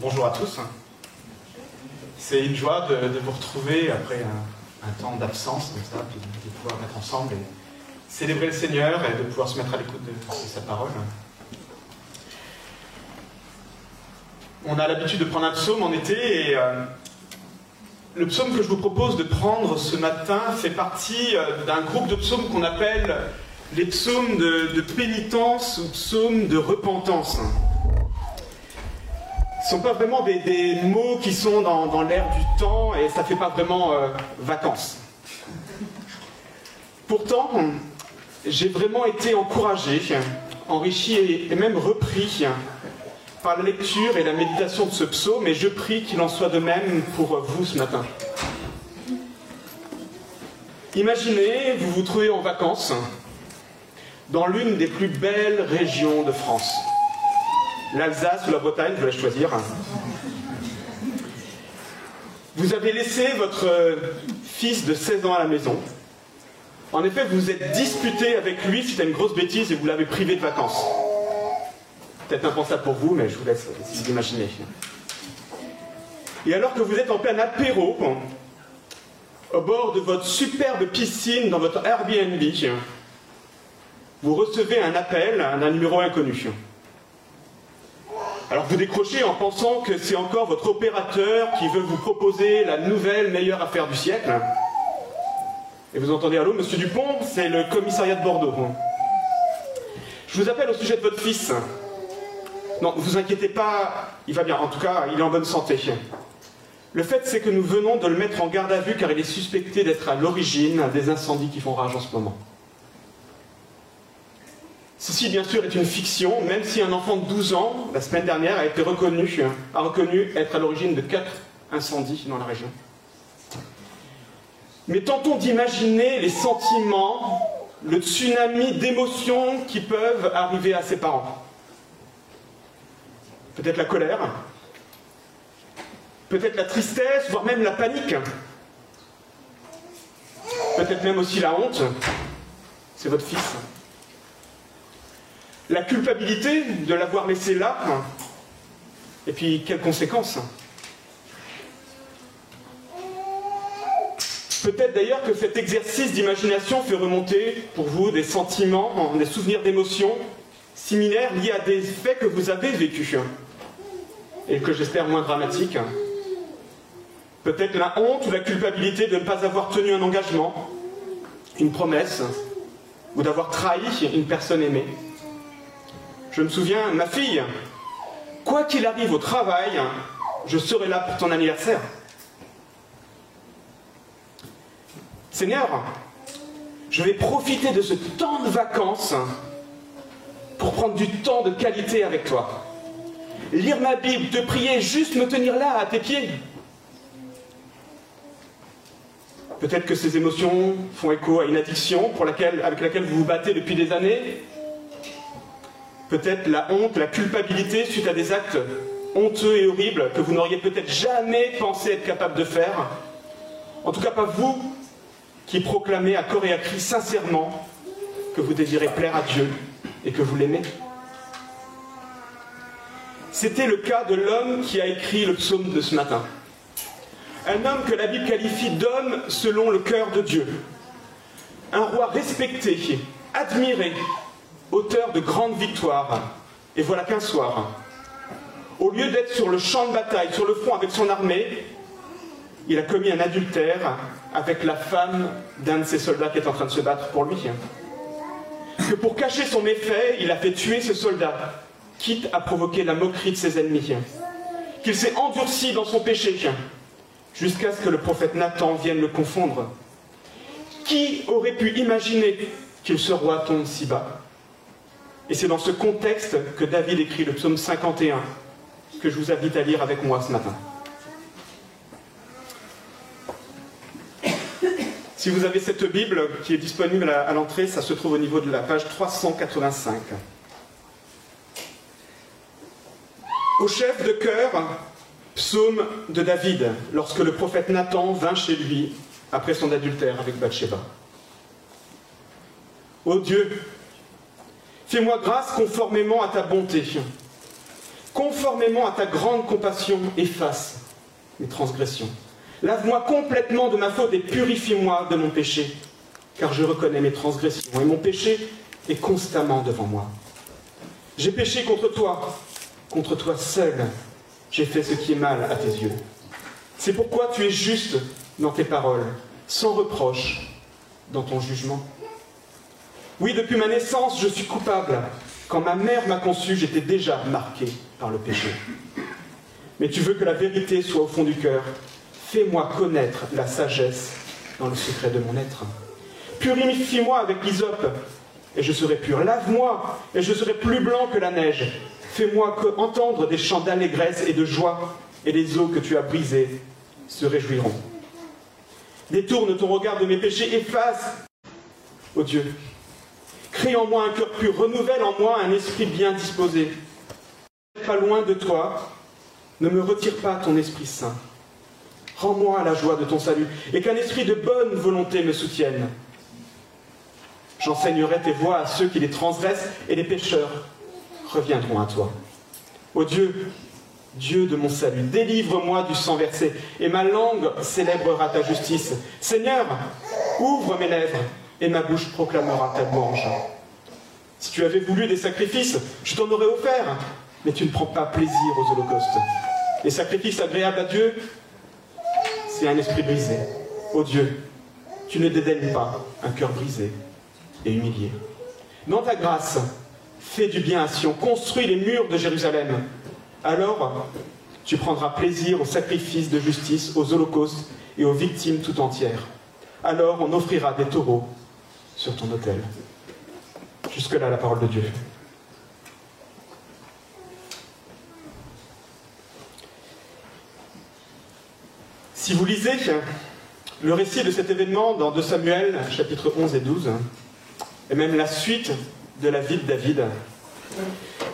Bonjour à tous. C'est une joie de, vous retrouver après un, temps d'absence, de pouvoir être ensemble et célébrer le Seigneur et de pouvoir se mettre à l'écoute de, sa parole. On a l'habitude de prendre un psaume en été et euh, le psaume que je vous propose de prendre ce matin fait partie euh, d'un groupe de psaumes qu'on appelle les psaumes de, pénitence ou psaumes de repentance. Ce ne sont pas vraiment des, mots qui sont dans, l'air du temps et ça ne fait pas vraiment euh, vacances. Pourtant, j'ai vraiment été encouragé, enrichi et même repris par la lecture et la méditation de ce psaume et je prie qu'il en soit de même pour vous ce matin. Imaginez, vous vous trouvez en vacances dans l'une des plus belles régions de France. L'Alsace ou la Bretagne, je vais choisir. Vous avez laissé votre fils de 16 ans à la maison. En effet, vous vous êtes disputé avec lui à une grosse bêtise et vous l'avez privé de vacances. Peut-être impensable pour vous, mais je vous laisse vous imaginer. Et alors que vous êtes en plein apéro, au bord de votre superbe piscine dans votre Airbnb, vous recevez un appel d'un numéro inconnu. Alors vous décrochez en pensant que c'est encore votre opérateur qui veut vous proposer la nouvelle meilleure affaire du siècle. Et vous entendez Allô, monsieur Dupont, c'est le commissariat de Bordeaux. Je vous appelle au sujet de votre fils. Non, ne vous inquiétez pas, il va bien. En tout cas, il est en bonne santé. Le fait, c'est que nous venons de le mettre en garde à vue car il est suspecté d'être à l'origine des incendies qui font rage en ce moment. Ceci, bien sûr, est une fiction, même si un enfant de 12 ans, la semaine dernière, a été reconnu, a reconnu être à l'origine de quatre incendies dans la région. Mais tentons d'imaginer les sentiments, le tsunami d'émotions qui peuvent arriver à ses parents. Peut-être la colère, peut-être la tristesse, voire même la panique, peut-être même aussi la honte. C'est votre fils la culpabilité de l'avoir laissé là, et puis quelles conséquences Peut-être d'ailleurs que cet exercice d'imagination fait remonter pour vous des sentiments, des souvenirs d'émotions similaires liés à des faits que vous avez vécus et que j'espère moins dramatiques. Peut-être la honte ou la culpabilité de ne pas avoir tenu un engagement, une promesse, ou d'avoir trahi une personne aimée. Je me souviens, ma fille, quoi qu'il arrive au travail, je serai là pour ton anniversaire. Seigneur, je vais profiter de ce temps de vacances pour prendre du temps de qualité avec toi. Lire ma Bible, te prier, juste me tenir là à tes pieds. Peut-être que ces émotions font écho à une addiction pour laquelle, avec laquelle vous vous battez depuis des années, peut-être la honte, la culpabilité suite à des actes honteux et horribles que vous n'auriez peut-être jamais pensé être capable de faire. En tout cas, pas vous qui proclamez à corps et à cri sincèrement que vous désirez plaire à Dieu et que vous l'aimez. C'était le cas de l'homme qui a écrit le psaume de ce matin. Un homme que la Bible qualifie d'homme selon le cœur de Dieu. Un roi respecté, admiré, auteur de grandes victoires. Et voilà qu'un soir, au lieu d'être sur le champ de bataille, sur le front avec son armée, il a commis un adultère avec la femme d'un de ses soldats qui est en train de se battre pour lui. Que pour cacher son méfait, il a fait tuer ce soldat, quitte à provoquer la moquerie de ses ennemis. Qu'il s'est endurci dans son péché, jusqu'à ce que le prophète Nathan vienne le confondre. Qui aurait pu imaginer qu'il se roi tombe si bas? Et c'est dans ce contexte que David écrit le psaume 51, que je vous invite à lire avec moi ce matin. Si vous avez cette Bible qui est disponible à l'entrée, ça se trouve au niveau de la page 385. Au chef de chœur, psaume de David, lorsque le prophète Nathan vint chez lui après son adultère avec Bathsheba. Ô Dieu, Fais-moi grâce conformément à ta bonté. conformément à ta grande compassion, efface mes transgressions. Lave-moi complètement de ma faute et purifie-moi de mon péché, car je reconnais mes transgressions et mon péché est constamment devant moi. J'ai péché contre toi, contre toi seul, j'ai fait ce qui est mal à tes yeux. C'est pourquoi tu es juste dans tes paroles, sans reproche dans ton jugement. Oui, depuis ma naissance, je suis coupable. Quand ma mère m'a conçu, j'étais déjà marqué par le péché. Mais tu veux que la vérité soit au fond du cœur. Fais-moi connaître la sagesse dans le secret de mon être. Purifie-moi avec l'hysope, et je serai pur. Lave-moi, et je serai plus blanc que la neige. Fais-moi entendre des chants d'allégresse et de joie, et les eaux que tu as brisées se réjouiront. Détourne ton regard de mes péchés, efface, ô Dieu. Crée en moi un cœur pur, renouvelle en moi un esprit bien disposé. Pas loin de toi, ne me retire pas ton Esprit Saint. Rends-moi la joie de ton salut, et qu'un esprit de bonne volonté me soutienne. J'enseignerai tes voies à ceux qui les transgressent, et les pécheurs reviendront à toi. Ô Dieu, Dieu de mon salut, délivre-moi du sang versé, et ma langue célébrera ta justice. Seigneur, ouvre mes lèvres, et ma bouche proclamera ta louange. Si tu avais voulu des sacrifices, je t'en aurais offert, mais tu ne prends pas plaisir aux holocaustes. Les sacrifices agréables à Dieu, c'est un esprit brisé. Ô Dieu, tu ne dédaignes pas un cœur brisé et humilié. Dans ta grâce, fais du bien à Sion, construis les murs de Jérusalem. Alors, tu prendras plaisir aux sacrifices de justice, aux holocaustes et aux victimes tout entières. Alors, on offrira des taureaux sur ton autel. Jusque-là, la parole de Dieu. Si vous lisez le récit de cet événement dans 2 Samuel, chapitres 11 et 12, et même la suite de la vie de David,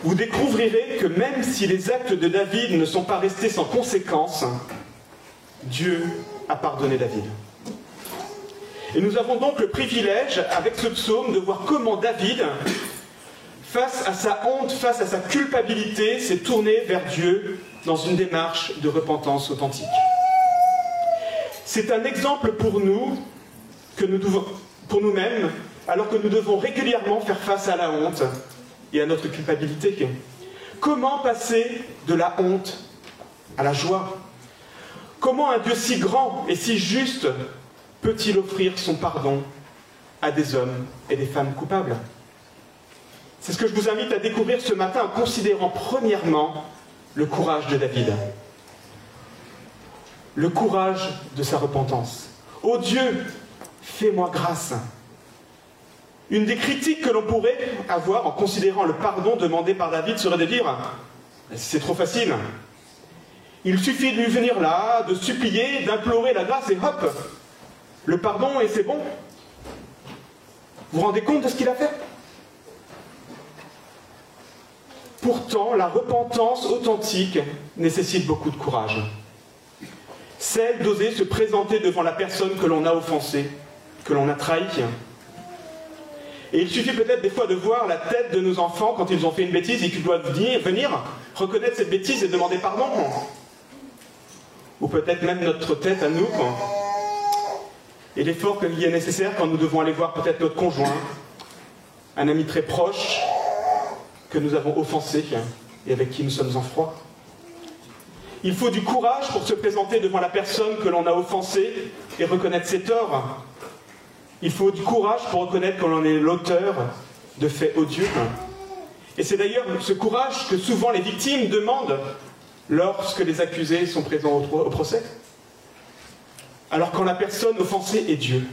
vous découvrirez que même si les actes de David ne sont pas restés sans conséquence, Dieu a pardonné David. Et nous avons donc le privilège, avec ce psaume, de voir comment David, face à sa honte, face à sa culpabilité, s'est tourné vers Dieu dans une démarche de repentance authentique. C'est un exemple pour nous, que nous devons, pour nous-mêmes, alors que nous devons régulièrement faire face à la honte et à notre culpabilité. Comment passer de la honte à la joie? Comment un Dieu si grand et si juste peut-il offrir son pardon à des hommes et des femmes coupables? C'est ce que je vous invite à découvrir ce matin en considérant premièrement le courage de David. Le courage de sa repentance. Ô oh Dieu, fais-moi grâce. Une des critiques que l'on pourrait avoir en considérant le pardon demandé par David serait de dire c'est trop facile. Il suffit de lui venir là, de supplier, d'implorer la grâce et hop, le pardon et c'est bon. Vous vous rendez compte de ce qu'il a fait? Pourtant, la repentance authentique nécessite beaucoup de courage. Celle d'oser se présenter devant la personne que l'on a offensée, que l'on a trahi. Et il suffit peut-être des fois de voir la tête de nos enfants quand ils ont fait une bêtise et qu'ils doivent venir reconnaître cette bêtise et demander pardon. Ou peut-être même notre tête à nous et l'effort qu'il est nécessaire quand nous devons aller voir peut-être notre conjoint, un ami très proche que nous avons offensé et avec qui nous sommes en froid. Il faut du courage pour se présenter devant la personne que l'on a offensée et reconnaître ses torts. Il faut du courage pour reconnaître que l'on est l'auteur de faits odieux. Et c'est d'ailleurs ce courage que souvent les victimes demandent lorsque les accusés sont présents au procès. Alors quand la personne offensée est Dieu,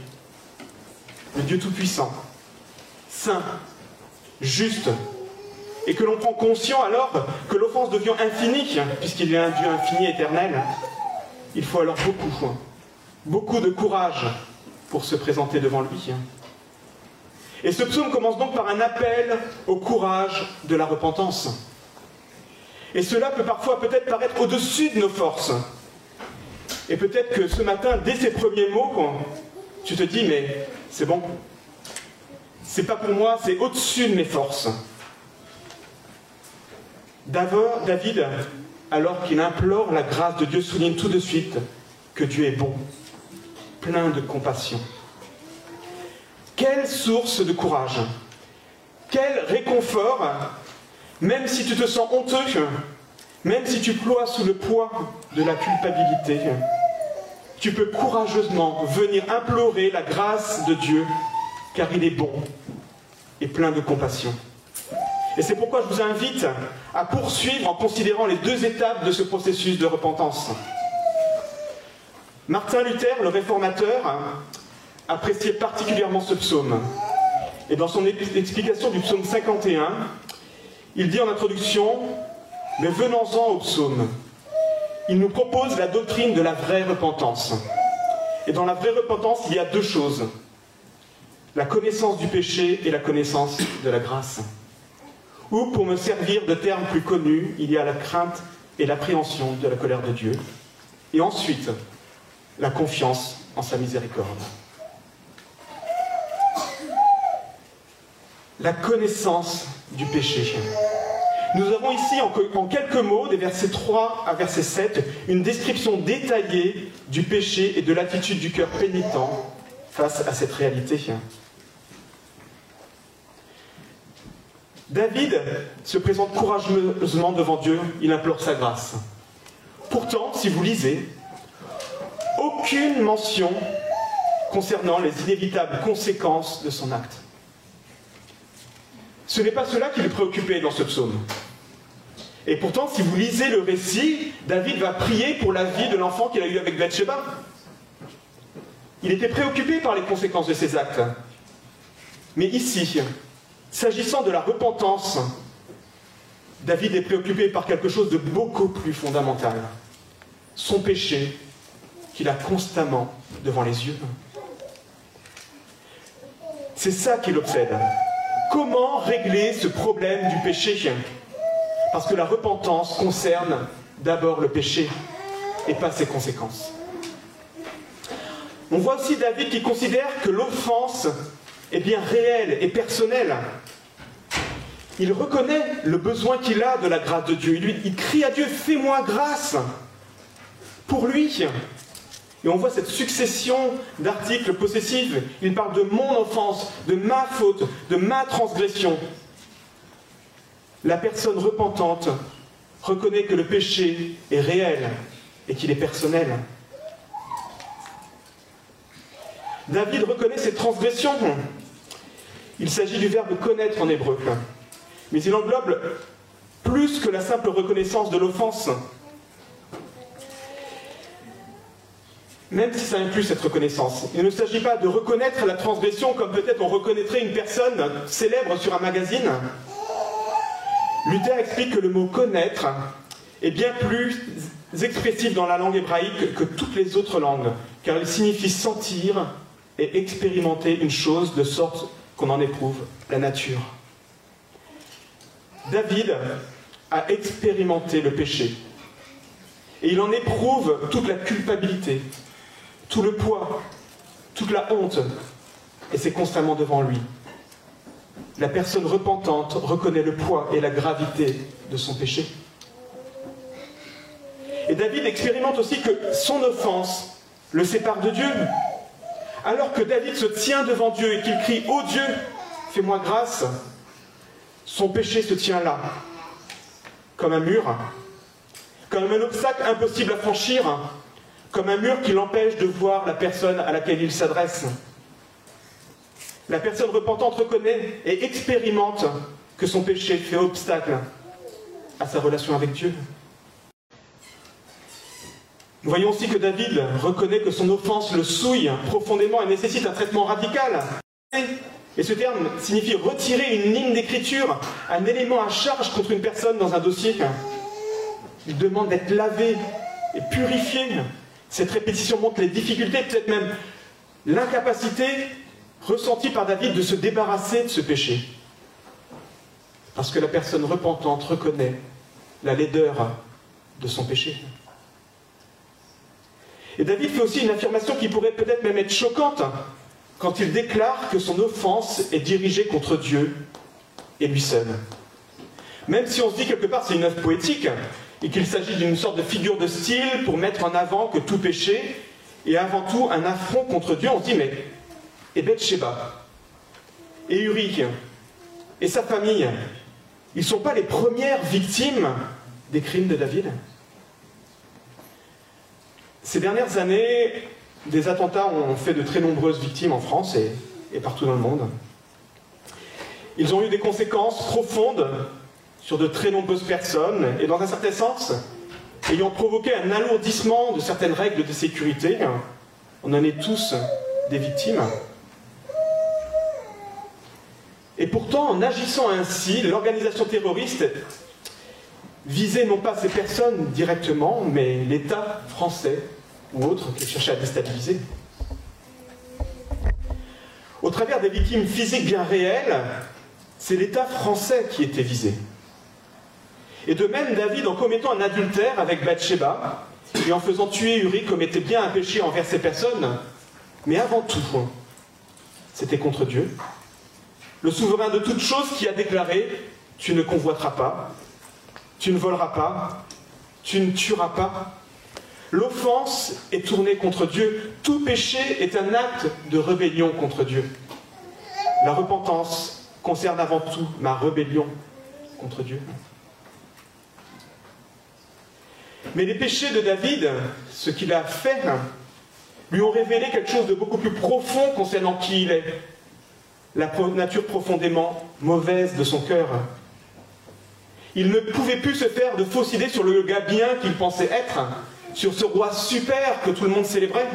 le Dieu Tout-Puissant, saint, juste, et que l'on prend conscience alors que l'offense devient infinie, puisqu'il est un Dieu infini, éternel, il faut alors beaucoup, beaucoup de courage pour se présenter devant lui. Et ce psaume commence donc par un appel au courage de la repentance. Et cela peut parfois peut-être paraître au-dessus de nos forces. Et peut-être que ce matin, dès ces premiers mots, tu te dis, mais c'est bon. C'est pas pour moi, c'est au-dessus de mes forces. David, alors qu'il implore la grâce de Dieu, souligne tout de suite que Dieu est bon, plein de compassion. Quelle source de courage, quel réconfort, même si tu te sens honteux, même si tu ploies sous le poids de la culpabilité, tu peux courageusement venir implorer la grâce de Dieu, car il est bon et plein de compassion. Et c'est pourquoi je vous invite à poursuivre en considérant les deux étapes de ce processus de repentance. Martin Luther, le réformateur, appréciait particulièrement ce psaume. Et dans son explication du psaume 51, il dit en introduction, mais venons-en au psaume. Il nous propose la doctrine de la vraie repentance. Et dans la vraie repentance, il y a deux choses. La connaissance du péché et la connaissance de la grâce. Ou, pour me servir de termes plus connus, il y a la crainte et l'appréhension de la colère de Dieu. Et ensuite, la confiance en sa miséricorde. La connaissance du péché. Nous avons ici, en, quelques mots, des versets 3 à verset 7, une description détaillée du péché et de l'attitude du cœur pénitent face à cette réalité. David se présente courageusement devant Dieu, il implore sa grâce. Pourtant, si vous lisez, aucune mention concernant les inévitables conséquences de son acte. Ce n'est pas cela qui le préoccupait dans ce psaume. Et pourtant, si vous lisez le récit, David va prier pour la vie de l'enfant qu'il a eu avec Bathsheba. Il était préoccupé par les conséquences de ses actes. Mais ici, s'agissant de la repentance, David est préoccupé par quelque chose de beaucoup plus fondamental. Son péché qu'il a constamment devant les yeux. C'est ça qui l'obsède. Comment régler ce problème du péché? Parce que la repentance concerne d'abord le péché et pas ses conséquences. On voit aussi David qui considère que l'offense est bien réelle et personnelle. Il reconnaît le besoin qu'il a de la grâce de Dieu. Il, crie à Dieu, fais-moi grâce pour lui. Et on voit cette succession d'articles possessifs. Il parle de mon offense, de ma faute, de ma transgression. La personne repentante reconnaît que le péché est réel et qu'il est personnel. David reconnaît ses transgressions. Il s'agit du verbe connaître en hébreu. Mais il englobe plus que la simple reconnaissance de l'offense. même si ça inclut cette reconnaissance. Il ne s'agit pas de reconnaître la transgression comme peut-être on reconnaîtrait une personne célèbre sur un magazine. Luther explique que le mot connaître est bien plus expressif dans la langue hébraïque que toutes les autres langues, car il signifie sentir et expérimenter une chose de sorte qu'on en éprouve la nature. David a expérimenté le péché et il en éprouve toute la culpabilité, tout le poids, toute la honte, et c'est constamment devant lui. La personne repentante reconnaît le poids et la gravité de son péché. Et David expérimente aussi que son offense le sépare de Dieu. Alors que David se tient devant Dieu et qu'il crie Ô Dieu, fais-moi grâce, son péché se tient là, comme un mur, comme un obstacle impossible à franchir, comme un mur qui l'empêche de voir la personne à laquelle il s'adresse. La personne repentante reconnaît et expérimente que son péché fait obstacle à sa relation avec Dieu. Nous voyons aussi que David reconnaît que son offense le souille profondément et nécessite un traitement radical. Et ce terme signifie retirer une ligne d'écriture, un élément à charge contre une personne dans un dossier. Il demande d'être lavé et purifié cette répétition montre les difficultés, peut-être même l'incapacité ressentie par David de se débarrasser de ce péché. Parce que la personne repentante reconnaît la laideur de son péché. Et David fait aussi une affirmation qui pourrait peut-être même être choquante quand il déclare que son offense est dirigée contre Dieu et lui seul. Même si on se dit quelque part c'est une œuvre poétique, et qu'il s'agit d'une sorte de figure de style pour mettre en avant que tout péché est avant tout un affront contre Dieu, on se dit mais, et Bathsheba, et Uri, et sa famille, ils ne sont pas les premières victimes des crimes de David Ces dernières années, des attentats ont fait de très nombreuses victimes en France et partout dans le monde. Ils ont eu des conséquences profondes sur de très nombreuses personnes et dans un certain sens, ayant provoqué un alourdissement de certaines règles de sécurité, on en est tous des victimes. Et pourtant, en agissant ainsi, l'organisation terroriste visait non pas ces personnes directement, mais l'État français ou autres qui cherchaient à déstabiliser. Au travers des victimes physiques bien réelles, c'est l'État français qui était visé. Et de même, David, en commettant un adultère avec Bathsheba et en faisant tuer Uri, commettait bien un péché envers ces personnes, mais avant tout, c'était contre Dieu, le souverain de toutes choses qui a déclaré Tu ne convoiteras pas, tu ne voleras pas, tu ne tueras pas. L'offense est tournée contre Dieu. Tout péché est un acte de rébellion contre Dieu. La repentance concerne avant tout ma rébellion contre Dieu. Mais les péchés de David, ce qu'il a fait, lui ont révélé quelque chose de beaucoup plus profond concernant qui il est, la nature profondément mauvaise de son cœur. Il ne pouvait plus se faire de fausses idées sur le gars bien qu'il pensait être, sur ce roi super que tout le monde célébrait.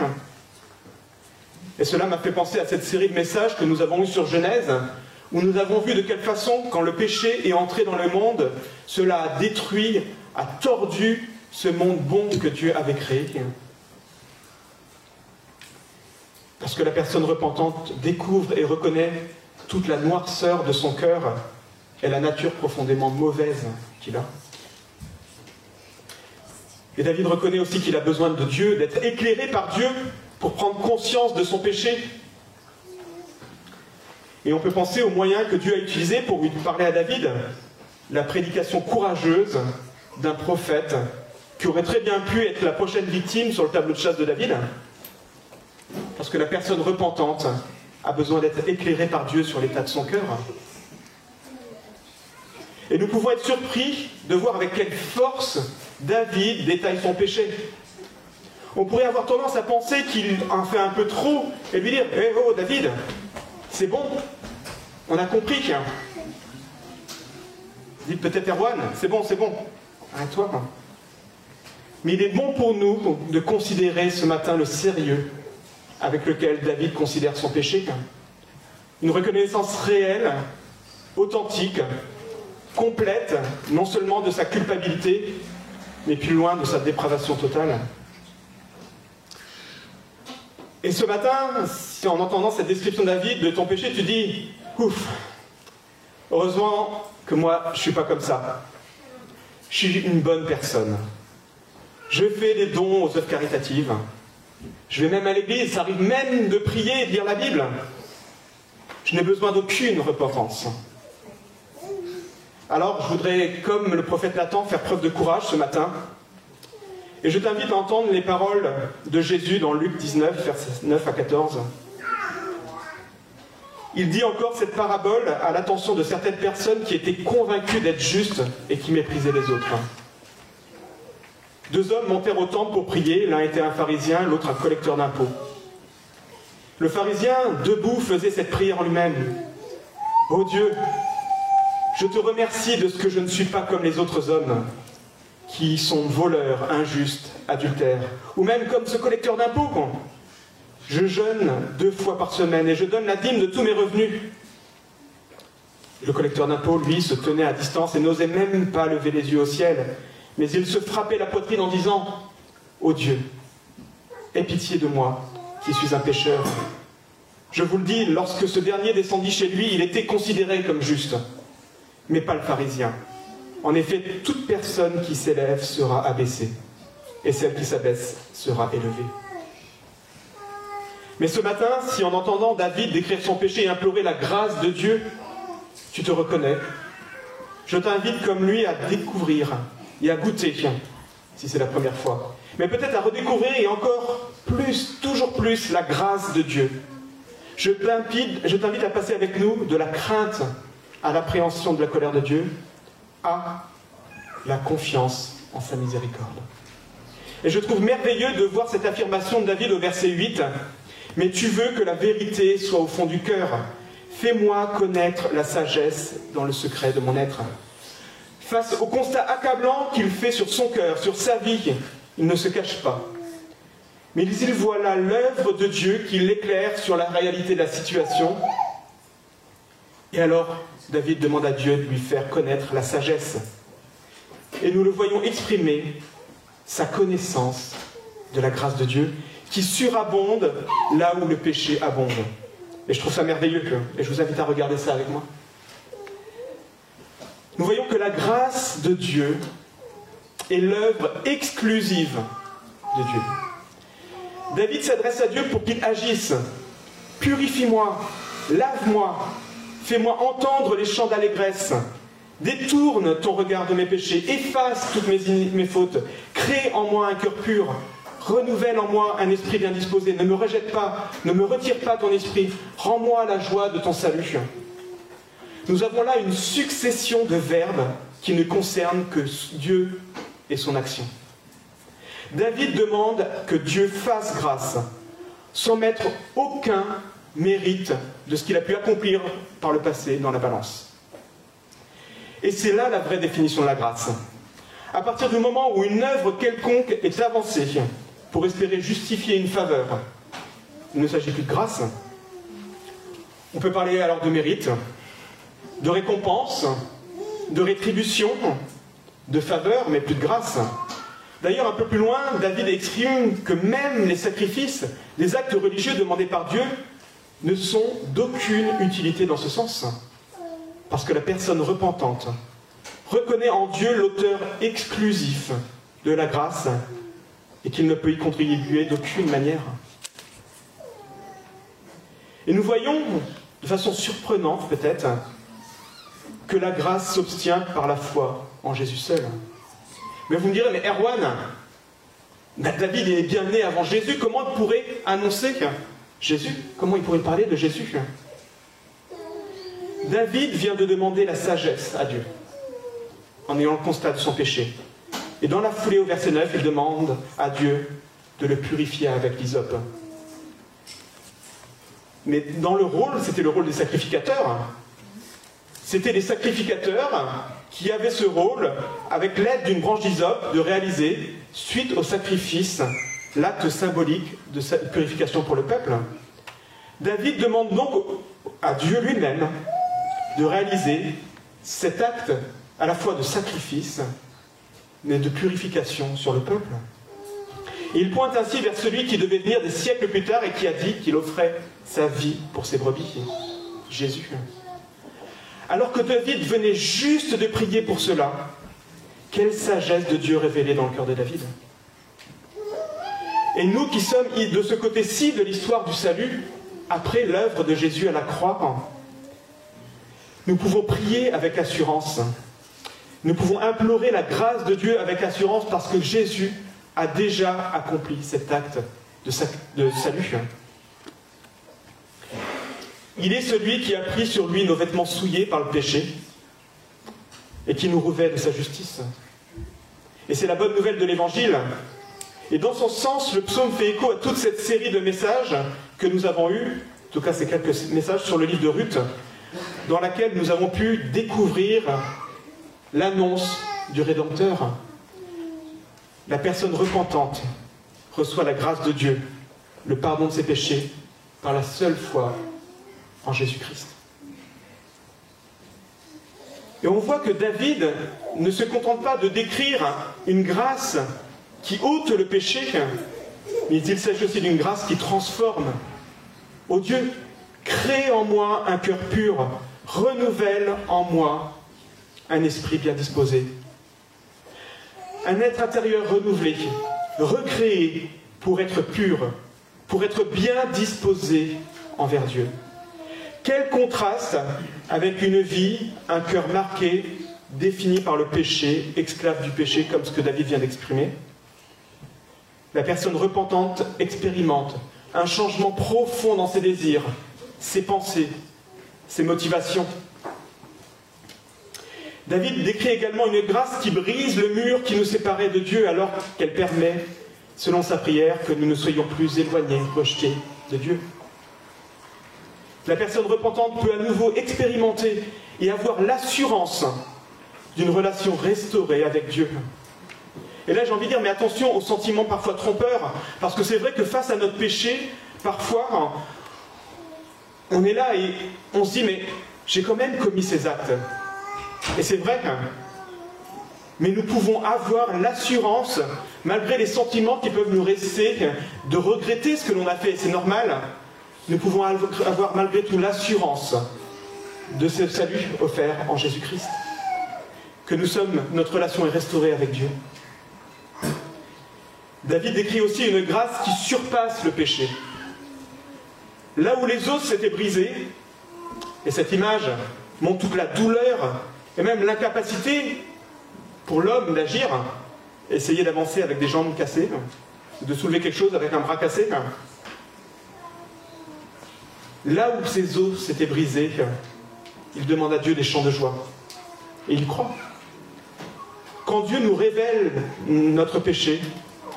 Et cela m'a fait penser à cette série de messages que nous avons eus sur Genèse, où nous avons vu de quelle façon, quand le péché est entré dans le monde, cela a détruit, a tordu ce monde bon que Dieu avait créé. Parce que la personne repentante découvre et reconnaît toute la noirceur de son cœur et la nature profondément mauvaise qu'il a. Et David reconnaît aussi qu'il a besoin de Dieu, d'être éclairé par Dieu pour prendre conscience de son péché. Et on peut penser aux moyens que Dieu a utilisés pour lui parler à David, la prédication courageuse d'un prophète qui aurait très bien pu être la prochaine victime sur le tableau de chasse de David, parce que la personne repentante a besoin d'être éclairée par Dieu sur l'état de son cœur. Et nous pouvons être surpris de voir avec quelle force David détaille son péché. On pourrait avoir tendance à penser qu'il en fait un peu trop et lui dire Eh oh David, c'est bon, on a compris. Dites peut-être Erwan, c'est bon, c'est bon, arrête-toi. Mais il est bon pour nous de considérer ce matin le sérieux avec lequel David considère son péché. Une reconnaissance réelle, authentique, complète, non seulement de sa culpabilité, mais plus loin de sa dépravation totale. Et ce matin, en entendant cette description de David, de ton péché, tu dis, ouf, heureusement que moi, je ne suis pas comme ça. Je suis une bonne personne. Je fais des dons aux œuvres caritatives. Je vais même à l'église, ça arrive même de prier et de lire la Bible. Je n'ai besoin d'aucune repentance. Alors, je voudrais, comme le prophète Nathan, faire preuve de courage ce matin. Et je t'invite à entendre les paroles de Jésus dans Luc 19, versets 9 à 14. Il dit encore cette parabole à l'attention de certaines personnes qui étaient convaincues d'être justes et qui méprisaient les autres. Deux hommes montèrent au temple pour prier, l'un était un pharisien, l'autre un collecteur d'impôts. Le pharisien, debout, faisait cette prière en lui-même. Ô Dieu, je te remercie de ce que je ne suis pas comme les autres hommes, qui sont voleurs, injustes, adultères, ou même comme ce collecteur d'impôts. Je jeûne deux fois par semaine et je donne la dîme de tous mes revenus. Le collecteur d'impôts, lui, se tenait à distance et n'osait même pas lever les yeux au ciel, mais il se frappait la poitrine en disant Ô Dieu, aie pitié de moi, qui suis un pécheur. Je vous le dis, lorsque ce dernier descendit chez lui, il était considéré comme juste, mais pas le pharisien. En effet, toute personne qui s'élève sera abaissée, et celle qui s'abaisse sera élevée. Mais ce matin, si en entendant David décrire son péché et implorer la grâce de Dieu, tu te reconnais, Je t'invite comme lui à découvrir et à goûter, si c'est la première fois. Mais peut-être à redécouvrir et encore plus, toujours plus, la grâce de Dieu. Je t'invite à passer avec nous de la crainte à l'appréhension de la colère de Dieu à la confiance en sa miséricorde. Et je trouve merveilleux de voir cette affirmation de David au verset 8. Mais tu veux que la vérité soit au fond du cœur. Fais-moi connaître la sagesse dans le secret de mon être. Face au constat accablant qu'il fait sur son cœur, sur sa vie, il ne se cache pas. Mais il voit là l'œuvre de Dieu qui l'éclaire sur la réalité de la situation. Et alors, David demande à Dieu de lui faire connaître la sagesse. Et nous le voyons exprimer sa connaissance de la grâce de Dieu qui surabonde là où le péché abonde. Et je trouve ça merveilleux, et je vous invite à regarder ça avec moi. Nous voyons que la grâce de Dieu est l'œuvre exclusive de Dieu. David s'adresse à Dieu pour qu'il agisse. Purifie-moi, lave-moi, fais-moi entendre les chants d'allégresse. Détourne ton regard de mes péchés, efface toutes mes, fautes, crée en moi un cœur pur, renouvelle en moi un esprit bien disposé, ne me rejette pas, ne me retire pas ton esprit, rends-moi la joie de ton salut. Nous avons là une succession de verbes qui ne concernent que Dieu et son action. David demande que Dieu fasse grâce, sans mettre aucun mérite de ce qu'il a pu accomplir par le passé dans la balance. Et c'est là la vraie définition de la grâce. À partir du moment où une œuvre quelconque est avancée pour espérer justifier une faveur, il ne s'agit plus de grâce. On peut parler alors de mérite, de récompense, de rétribution, de faveur, mais plus de grâce. D'ailleurs, un peu plus loin, David exprime que même les sacrifices, les actes religieux demandés par Dieu, ne sont d'aucune utilité dans ce sens. Parce que la personne repentante reconnaît en Dieu l'auteur exclusif de la grâce et qu'il ne peut y contribuer d'aucune manière. Et nous voyons, de façon surprenante peut-être, que la grâce s'obtient par la foi en Jésus seul. Mais vous me direz, mais Erwan, David est bien né avant Jésus, comment il pourrait annoncer Jésus Comment il pourrait parler de Jésus David vient de demander la sagesse à Dieu, en ayant le constat de son péché. Et dans la foulée au verset 9, il demande à Dieu de le purifier avec l'hysope. Mais dans le rôle, c'était le rôle des sacrificateurs. C'était les sacrificateurs qui avaient ce rôle, avec l'aide d'une branche d'hysope, de réaliser, suite au sacrifice, l'acte symbolique de purification pour le peuple. David demande donc à Dieu lui-même de réaliser cet acte à la fois de sacrifice, mais de purification sur le peuple. Il pointe ainsi vers celui qui devait venir des siècles plus tard et qui a dit qu'il offrait sa vie pour ses brebis, Jésus. Alors que David venait juste de prier pour cela, quelle sagesse de Dieu révélée dans le cœur de David. Et nous qui sommes de ce côté-ci de l'histoire du salut, après l'œuvre de Jésus à la croix, nous pouvons prier avec assurance. Nous pouvons implorer la grâce de Dieu avec assurance parce que Jésus a déjà accompli cet acte de, salut. Il est celui qui a pris sur lui nos vêtements souillés par le péché et qui nous revêt de sa justice. Et c'est la bonne nouvelle de l'Évangile. Et dans son sens, le psaume fait écho à toute cette série de messages que nous avons eus, en tout cas ces quelques messages sur le livre de Ruth, dans laquelle nous avons pu découvrir l'annonce du Rédempteur. La personne repentante reçoit la grâce de Dieu, le pardon de ses péchés, par la seule foi en Jésus-Christ. Et on voit que David ne se contente pas de décrire une grâce qui ôte le péché, mais il s'agit aussi d'une grâce qui transforme. Ô Dieu, crée en moi un cœur pur, renouvelle en moi un esprit bien disposé. Un être intérieur renouvelé, recréé pour être pur, pour être bien disposé envers Dieu. Quel contraste avec une vie, un cœur marqué défini par le péché, esclave du péché, comme ce que David vient d'exprimer? La personne repentante expérimente un changement profond dans ses désirs, ses pensées, ses motivations. David décrit également une grâce qui brise le mur qui nous séparait de Dieu alors qu'elle permet, selon sa prière, que nous ne soyons plus éloignés, rejetés de Dieu. La personne repentante peut à nouveau expérimenter et avoir l'assurance d'une relation restaurée avec Dieu. Et là, j'ai envie de dire, mais attention aux sentiments parfois trompeurs, parce que c'est vrai que face à notre péché, parfois, on est là et on se dit, mais j'ai quand même commis ces actes. Et c'est vrai, mais nous pouvons avoir l'assurance, malgré les sentiments qui peuvent nous rester, de regretter ce que l'on a fait, c'est normal, nous pouvons avoir malgré tout l'assurance de ce salut offert en Jésus-Christ. Que nous sommes, notre relation est restaurée avec Dieu. David décrit aussi une grâce qui surpasse le péché. Là où les os s'étaient brisés, et cette image montre toute la douleur et même l'incapacité pour l'homme d'agir, essayer d'avancer avec des jambes cassées, de soulever quelque chose avec un bras cassé. Là où ses os s'étaient brisés, il demande à Dieu des chants de joie. Et il croit. Quand Dieu nous révèle notre péché,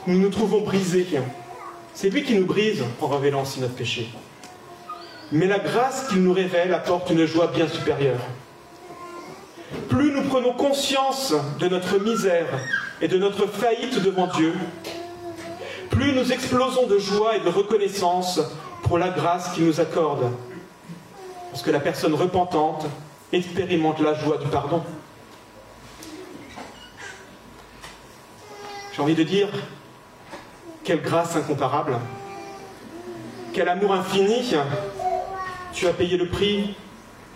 nous nous trouvons brisés. C'est lui qui nous brise en révélant aussi notre péché. Mais la grâce qu'il nous révèle apporte une joie bien supérieure. Plus nous prenons conscience de notre misère et de notre faillite devant Dieu, plus nous explosons de joie et de reconnaissance pour la grâce qu'il nous accorde. Parce que la personne repentante expérimente la joie du pardon. J'ai envie de dire, quelle grâce incomparable, quel amour infini, tu as payé le prix,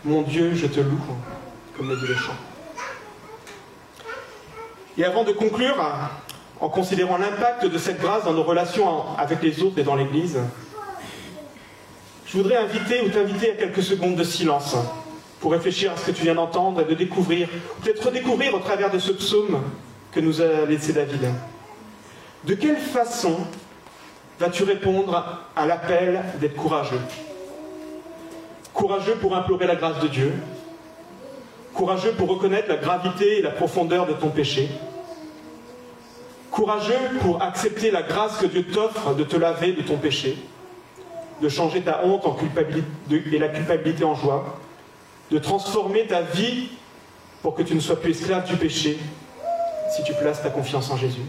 mon Dieu, je te loue, comme l'a dit le chant. Et avant de conclure, en considérant l'impact de cette grâce dans nos relations avec les autres et dans l'Église, je voudrais inviter ou t'inviter à quelques secondes de silence pour réfléchir à ce que tu viens d'entendre et de découvrir, peut-être redécouvrir au travers de ce psaume que nous a laissé David. De quelle façon vas-tu répondre à l'appel d'être courageux? Courageux pour implorer la grâce de Dieu, courageux pour reconnaître la gravité et la profondeur de ton péché, courageux pour accepter la grâce que Dieu t'offre de te laver de ton péché, de changer ta honte en culpabilité et la culpabilité en joie, de transformer ta vie pour que tu ne sois plus esclave du péché si tu places ta confiance en Jésus.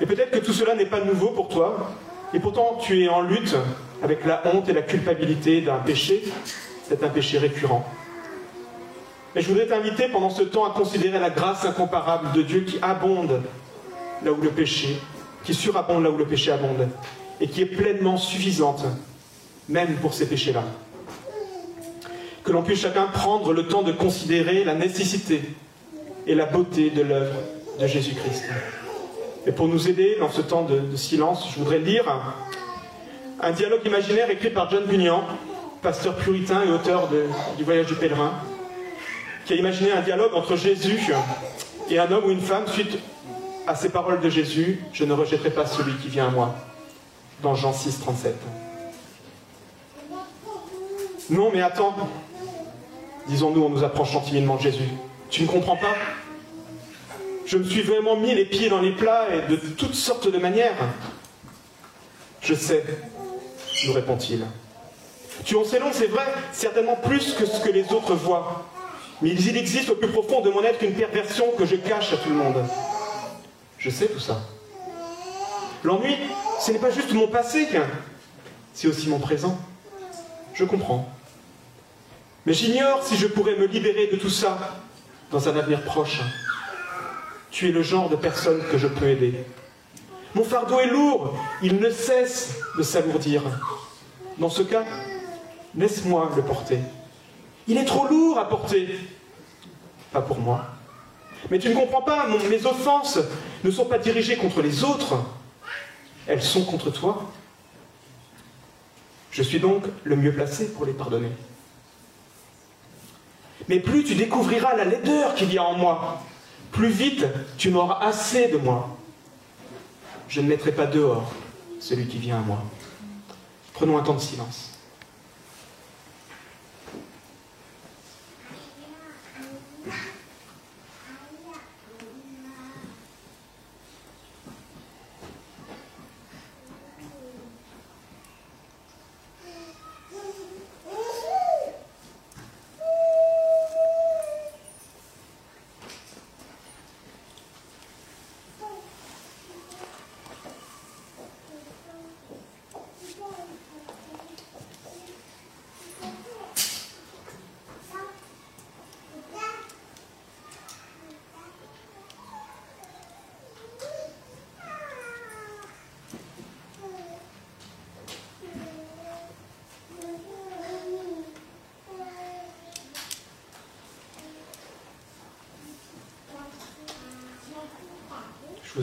Et peut-être que tout cela n'est pas nouveau pour toi, et pourtant tu es en lutte avec la honte et la culpabilité d'un péché, c'est un péché récurrent. Mais je voudrais t'inviter pendant ce temps à considérer la grâce incomparable de Dieu qui abonde là où le péché, qui surabonde là où le péché abonde, et qui est pleinement suffisante, même pour ces péchés-là. Que l'on puisse chacun prendre le temps de considérer la nécessité et la beauté de l'œuvre de Jésus-Christ. Et pour nous aider dans ce temps de, silence, je voudrais lire un, dialogue imaginaire écrit par John Bunyan, pasteur puritain et auteur du Voyage du pèlerin, qui a imaginé un dialogue entre Jésus et un homme ou une femme suite à ces paroles de Jésus, je ne rejetterai pas celui qui vient à moi, dans Jean 6, 37. Non, mais attends, disons-nous en nous approchant timidement de Jésus. Tu ne comprends pas? Je me suis vraiment mis les pieds dans les plats et de toutes sortes de manières. Je sais, nous répond-il. Tu en sais long, c'est vrai, certainement plus que ce que les autres voient. Mais il existe au plus profond de mon être une perversion que je cache à tout le monde. Je sais tout ça. L'ennui, ce n'est pas juste mon passé, c'est aussi mon présent. Je comprends. Mais j'ignore si je pourrais me libérer de tout ça dans un avenir proche. Tu es le genre de personne que je peux aider. Mon fardeau est lourd, il ne cesse de s'alourdir. Dans ce cas, laisse-moi le porter. Il est trop lourd à porter. Pas pour moi. Mais tu ne comprends pas, mes offenses ne sont pas dirigées contre les autres, elles sont contre toi. Je suis donc le mieux placé pour les pardonner. Mais plus tu découvriras la laideur qu'il y a en moi, plus vite tu n'auras assez de moi. Je ne mettrai pas dehors celui qui vient à moi. Prenons un temps de silence.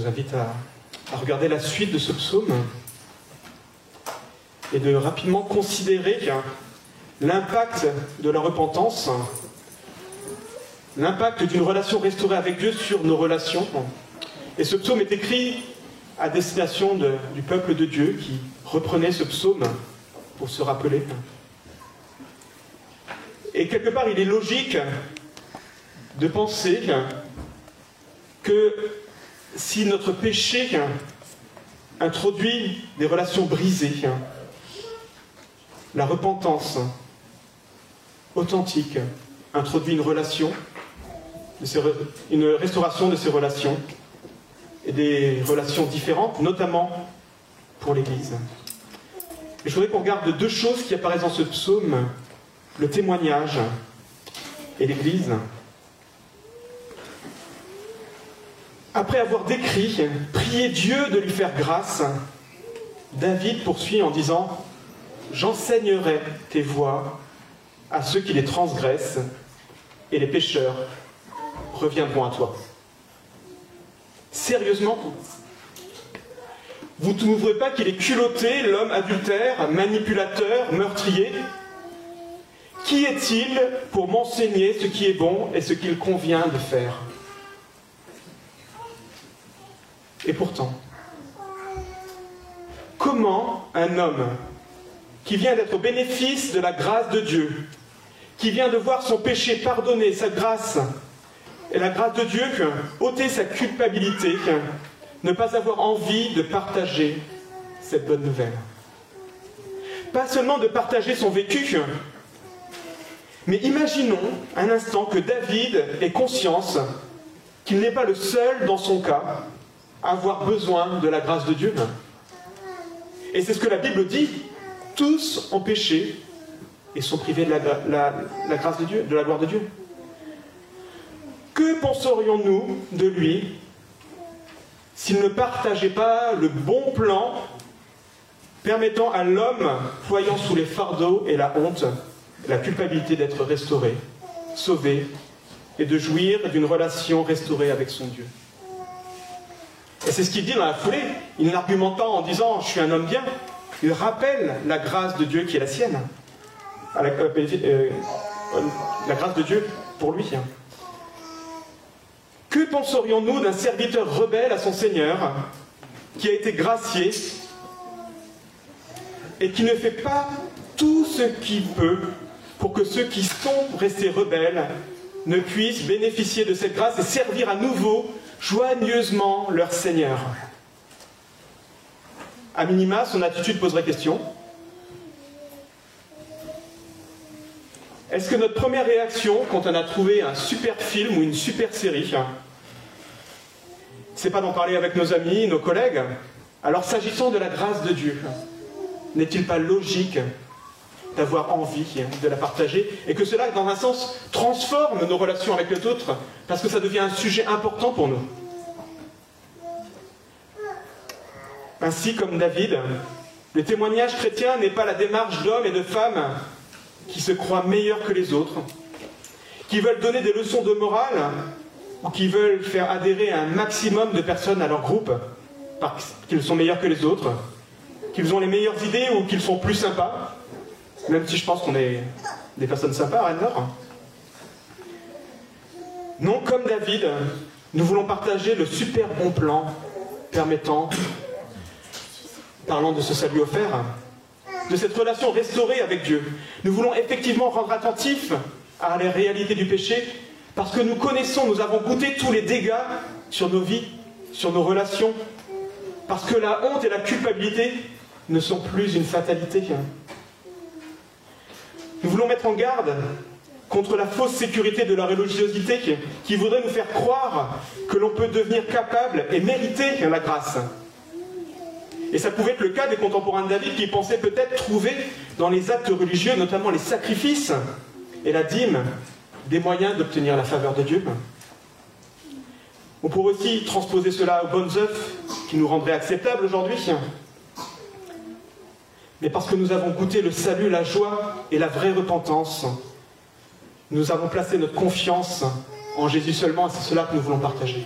Invite à, regarder la suite de ce psaume et de rapidement considérer l'impact de la repentance, l'impact d'une relation restaurée avec Dieu sur nos relations. Et ce psaume est écrit à destination du peuple de Dieu qui reprenait ce psaume pour se rappeler. Et quelque part, il est logique de penser que si notre péché introduit des relations brisées, la repentance authentique introduit une relation, une restauration de ces relations et des relations différentes, notamment pour l'Église. Je voudrais qu'on regarde deux choses qui apparaissent dans ce psaume, le témoignage et l'Église. Après avoir décrit, prié Dieu de lui faire grâce, David poursuit en disant J'enseignerai tes voies à ceux qui les transgressent, et les pécheurs reviendront à toi. Sérieusement Vous ne trouverez pas qu'il est culotté, l'homme adultère, manipulateur, meurtrier? Qui est-il pour m'enseigner ce qui est bon et ce qu'il convient de faire? Et pourtant, comment un homme qui vient d'être au bénéfice de la grâce de Dieu, qui vient de voir son péché pardonné, sa grâce, et la grâce de Dieu, ôter sa culpabilité, ne pas avoir envie de partager cette bonne nouvelle. Pas seulement de partager son vécu, mais imaginons un instant que David ait conscience qu'il n'est pas le seul dans son cas avoir besoin de la grâce de Dieu. Et c'est ce que la Bible dit. Tous ont péché et sont privés de la, grâce de Dieu, de la gloire de Dieu. Que penserions-nous de lui s'il ne partageait pas le bon plan permettant à l'homme, voyant sous les fardeaux et la honte, la culpabilité d'être restauré, sauvé et de jouir d'une relation restaurée avec son Dieu? Et c'est ce qu'il dit dans la foulée. Il n'argumente pas en disant je suis un homme bien. Il rappelle la grâce de Dieu qui est la sienne. La, euh, euh, la grâce de Dieu pour lui. Que penserions-nous d'un serviteur rebelle à son Seigneur qui a été gracié et qui ne fait pas tout ce qu'il peut pour que ceux qui sont restés rebelles ne puissent bénéficier de cette grâce et servir à nouveau joigneusement leur Seigneur. A minima, son attitude poserait question. Est-ce que notre première réaction quand on a trouvé un super film ou une super série, c'est pas d'en parler avec nos amis, nos collègues? Alors s'agissant de la grâce de Dieu, n'est-il pas logique d'avoir envie de la partager et que cela, dans un sens, transforme nos relations avec les autres parce que ça devient un sujet important pour nous. Ainsi comme David, le témoignage chrétien n'est pas la démarche d'hommes et de femmes qui se croient meilleurs que les autres, qui veulent donner des leçons de morale ou qui veulent faire adhérer un maximum de personnes à leur groupe parce qu'ils sont meilleurs que les autres, qu'ils ont les meilleures idées ou qu'ils sont plus sympas, même si je pense qu'on est des personnes sympas à Rennes Non, comme David, nous voulons partager le super bon plan permettant, parlant de ce salut offert, de cette relation restaurée avec Dieu. Nous voulons effectivement rendre attentifs à la réalité du péché parce que nous connaissons, nous avons goûté tous les dégâts sur nos vies, sur nos relations, parce que la honte et la culpabilité ne sont plus une fatalité. Nous voulons mettre en garde contre la fausse sécurité de la religiosité qui, voudrait nous faire croire que l'on peut devenir capable et mériter la grâce. Et ça pouvait être le cas des contemporains de David qui pensaient peut-être trouver dans les actes religieux, notamment les sacrifices et la dîme, des moyens d'obtenir la faveur de Dieu. On pourrait aussi transposer cela aux bonnes œuvres qui nous rendraient acceptables aujourd'hui. Mais parce que nous avons goûté le salut, la joie et la vraie repentance, nous avons placé notre confiance en Jésus seulement et c'est cela que nous voulons partager.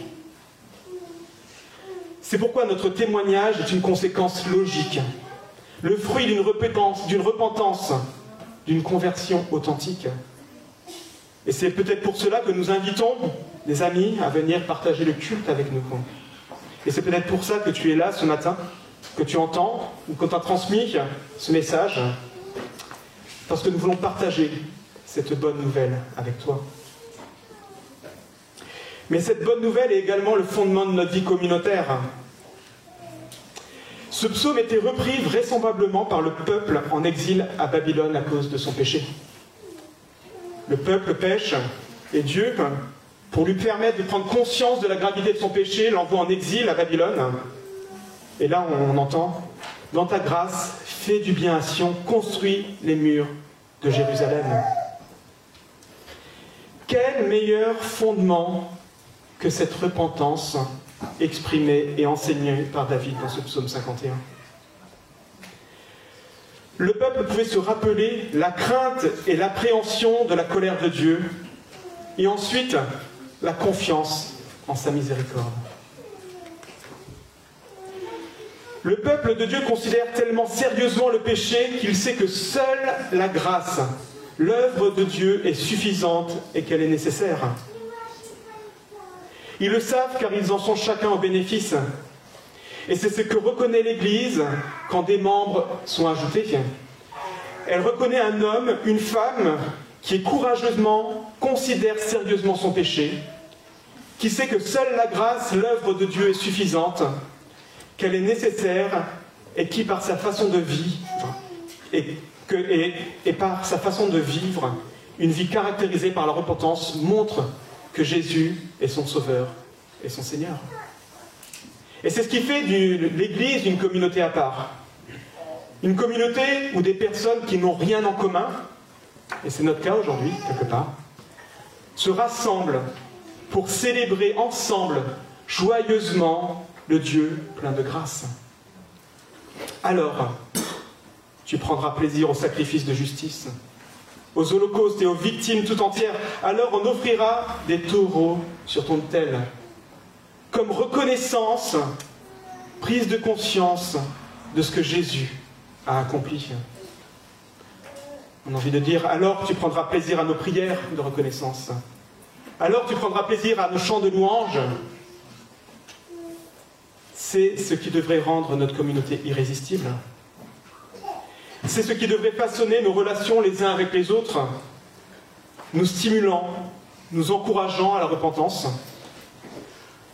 C'est pourquoi notre témoignage est une conséquence logique, le fruit d'une repentance, d'une conversion authentique. Et c'est peut-être pour cela que nous invitons des amis à venir partager le culte avec nous. Et c'est peut-être pour ça que tu es là ce matin, que tu entends ou qu'on t'a transmis ce message, parce que nous voulons partager cette bonne nouvelle avec toi. Mais cette bonne nouvelle est également le fondement de notre vie communautaire. Ce psaume était repris vraisemblablement par le peuple en exil à Babylone à cause de son péché. Le peuple pêche et Dieu, pour lui permettre de prendre conscience de la gravité de son péché, l'envoie en exil à Babylone. Et là, on entend Dans ta grâce, fais du bien à Sion, construis les murs de Jérusalem. Quel meilleur fondement que cette repentance exprimée et enseignée par David dans ce psaume 51 Le peuple pouvait se rappeler la crainte et l'appréhension de la colère de Dieu et ensuite la confiance en sa miséricorde. Le peuple de Dieu considère tellement sérieusement le péché qu'il sait que seule la grâce l'œuvre de Dieu est suffisante et qu'elle est nécessaire. Ils le savent car ils en sont chacun au bénéfice. Et c'est ce que reconnaît l'Église quand des membres sont ajoutés. Elle reconnaît un homme, une femme qui courageusement considère sérieusement son péché, qui sait que seule la grâce, l'œuvre de Dieu est suffisante, qu'elle est nécessaire et qui, par sa façon de vivre, et, par sa façon de vivre, une vie caractérisée par la repentance montre que Jésus est son Sauveur et son Seigneur. Et c'est ce qui fait de l'Église une communauté à part. Une communauté où des personnes qui n'ont rien en commun, et c'est notre cas aujourd'hui, quelque part, se rassemblent pour célébrer ensemble, joyeusement, le Dieu plein de grâce. Alors, tu prendras plaisir au sacrifice de justice, aux holocaustes et aux victimes tout entières. Alors on offrira des taureaux sur ton tel, comme reconnaissance, prise de conscience de ce que Jésus a accompli. On a envie de dire, alors tu prendras plaisir à nos prières de reconnaissance. Alors tu prendras plaisir à nos chants de louange. C'est ce qui devrait rendre notre communauté irrésistible. C'est ce qui devrait façonner nos relations les uns avec les autres, nous stimulant, nous encourageant à la repentance,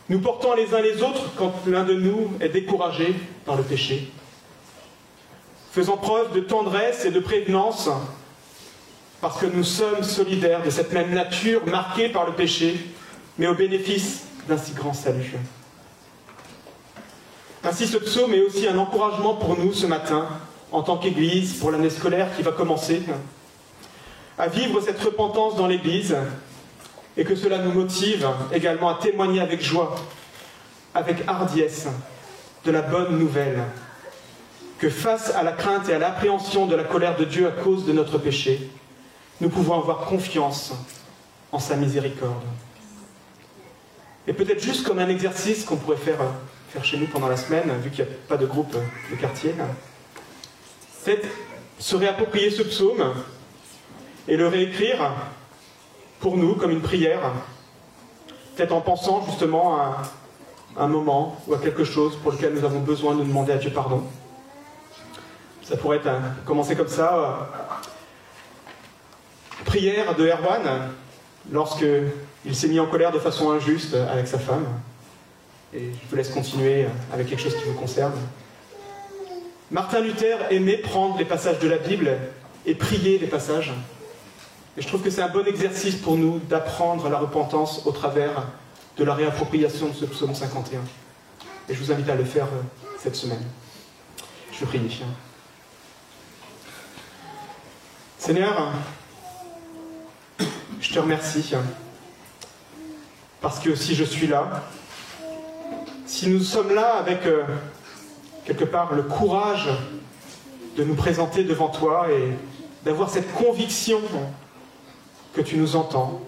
nous portant les uns les autres quand l'un de nous est découragé dans le péché, faisant preuve de tendresse et de prévenance parce que nous sommes solidaires de cette même nature marquée par le péché, mais au bénéfice d'un si grand salut. Ainsi, ce psaume est aussi un encouragement pour nous ce matin en tant qu'Église pour l'année scolaire qui va commencer, à vivre cette repentance dans l'Église et que cela nous motive également à témoigner avec joie, avec hardiesse de la bonne nouvelle, que face à la crainte et à l'appréhension de la colère de Dieu à cause de notre péché, nous pouvons avoir confiance en sa miséricorde. Et peut-être juste comme un exercice qu'on pourrait faire, faire chez nous pendant la semaine, vu qu'il n'y a pas de groupe de quartier, c'est se réapproprier ce psaume et le réécrire pour nous comme une prière peut-être en pensant justement à un moment ou à quelque chose pour lequel nous avons besoin de demander à Dieu pardon. Ça pourrait être commencer comme ça. Euh, prière de Erwan lorsque il s'est mis en colère de façon injuste avec sa femme. Et je vous laisse continuer avec quelque chose qui vous concerne. Martin Luther aimait prendre les passages de la Bible et prier les passages. Et je trouve que c'est un bon exercice pour nous d'apprendre la repentance au travers de la réappropriation de ce psaume 51. Et je vous invite à le faire euh, cette semaine. Je prie. Seigneur, je te remercie parce que si je suis là, si nous sommes là avec euh, quelque part le courage de nous présenter devant toi et d'avoir cette conviction que tu nous entends,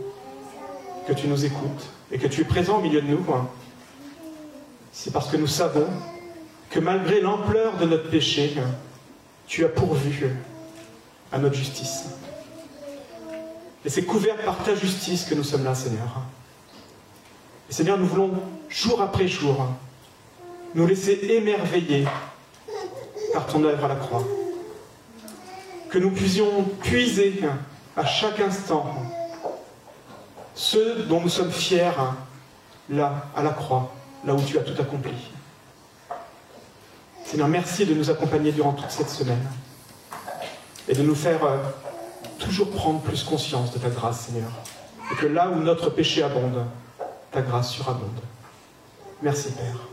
que tu nous écoutes et que tu es présent au milieu de nous, c'est parce que nous savons que malgré l'ampleur de notre péché, tu as pourvu à notre justice. Et c'est couvert par ta justice que nous sommes là, Seigneur. Et Seigneur, nous voulons, jour après jour, nous laisser émerveiller par ton œuvre à la croix. Que nous puissions puiser à chaque instant ceux dont nous sommes fiers là, à la croix, là où tu as tout accompli. Seigneur, merci de nous accompagner durant toute cette semaine et de nous faire euh, toujours prendre plus conscience de ta grâce, Seigneur. Et que là où notre péché abonde, ta grâce surabonde. Merci, Père.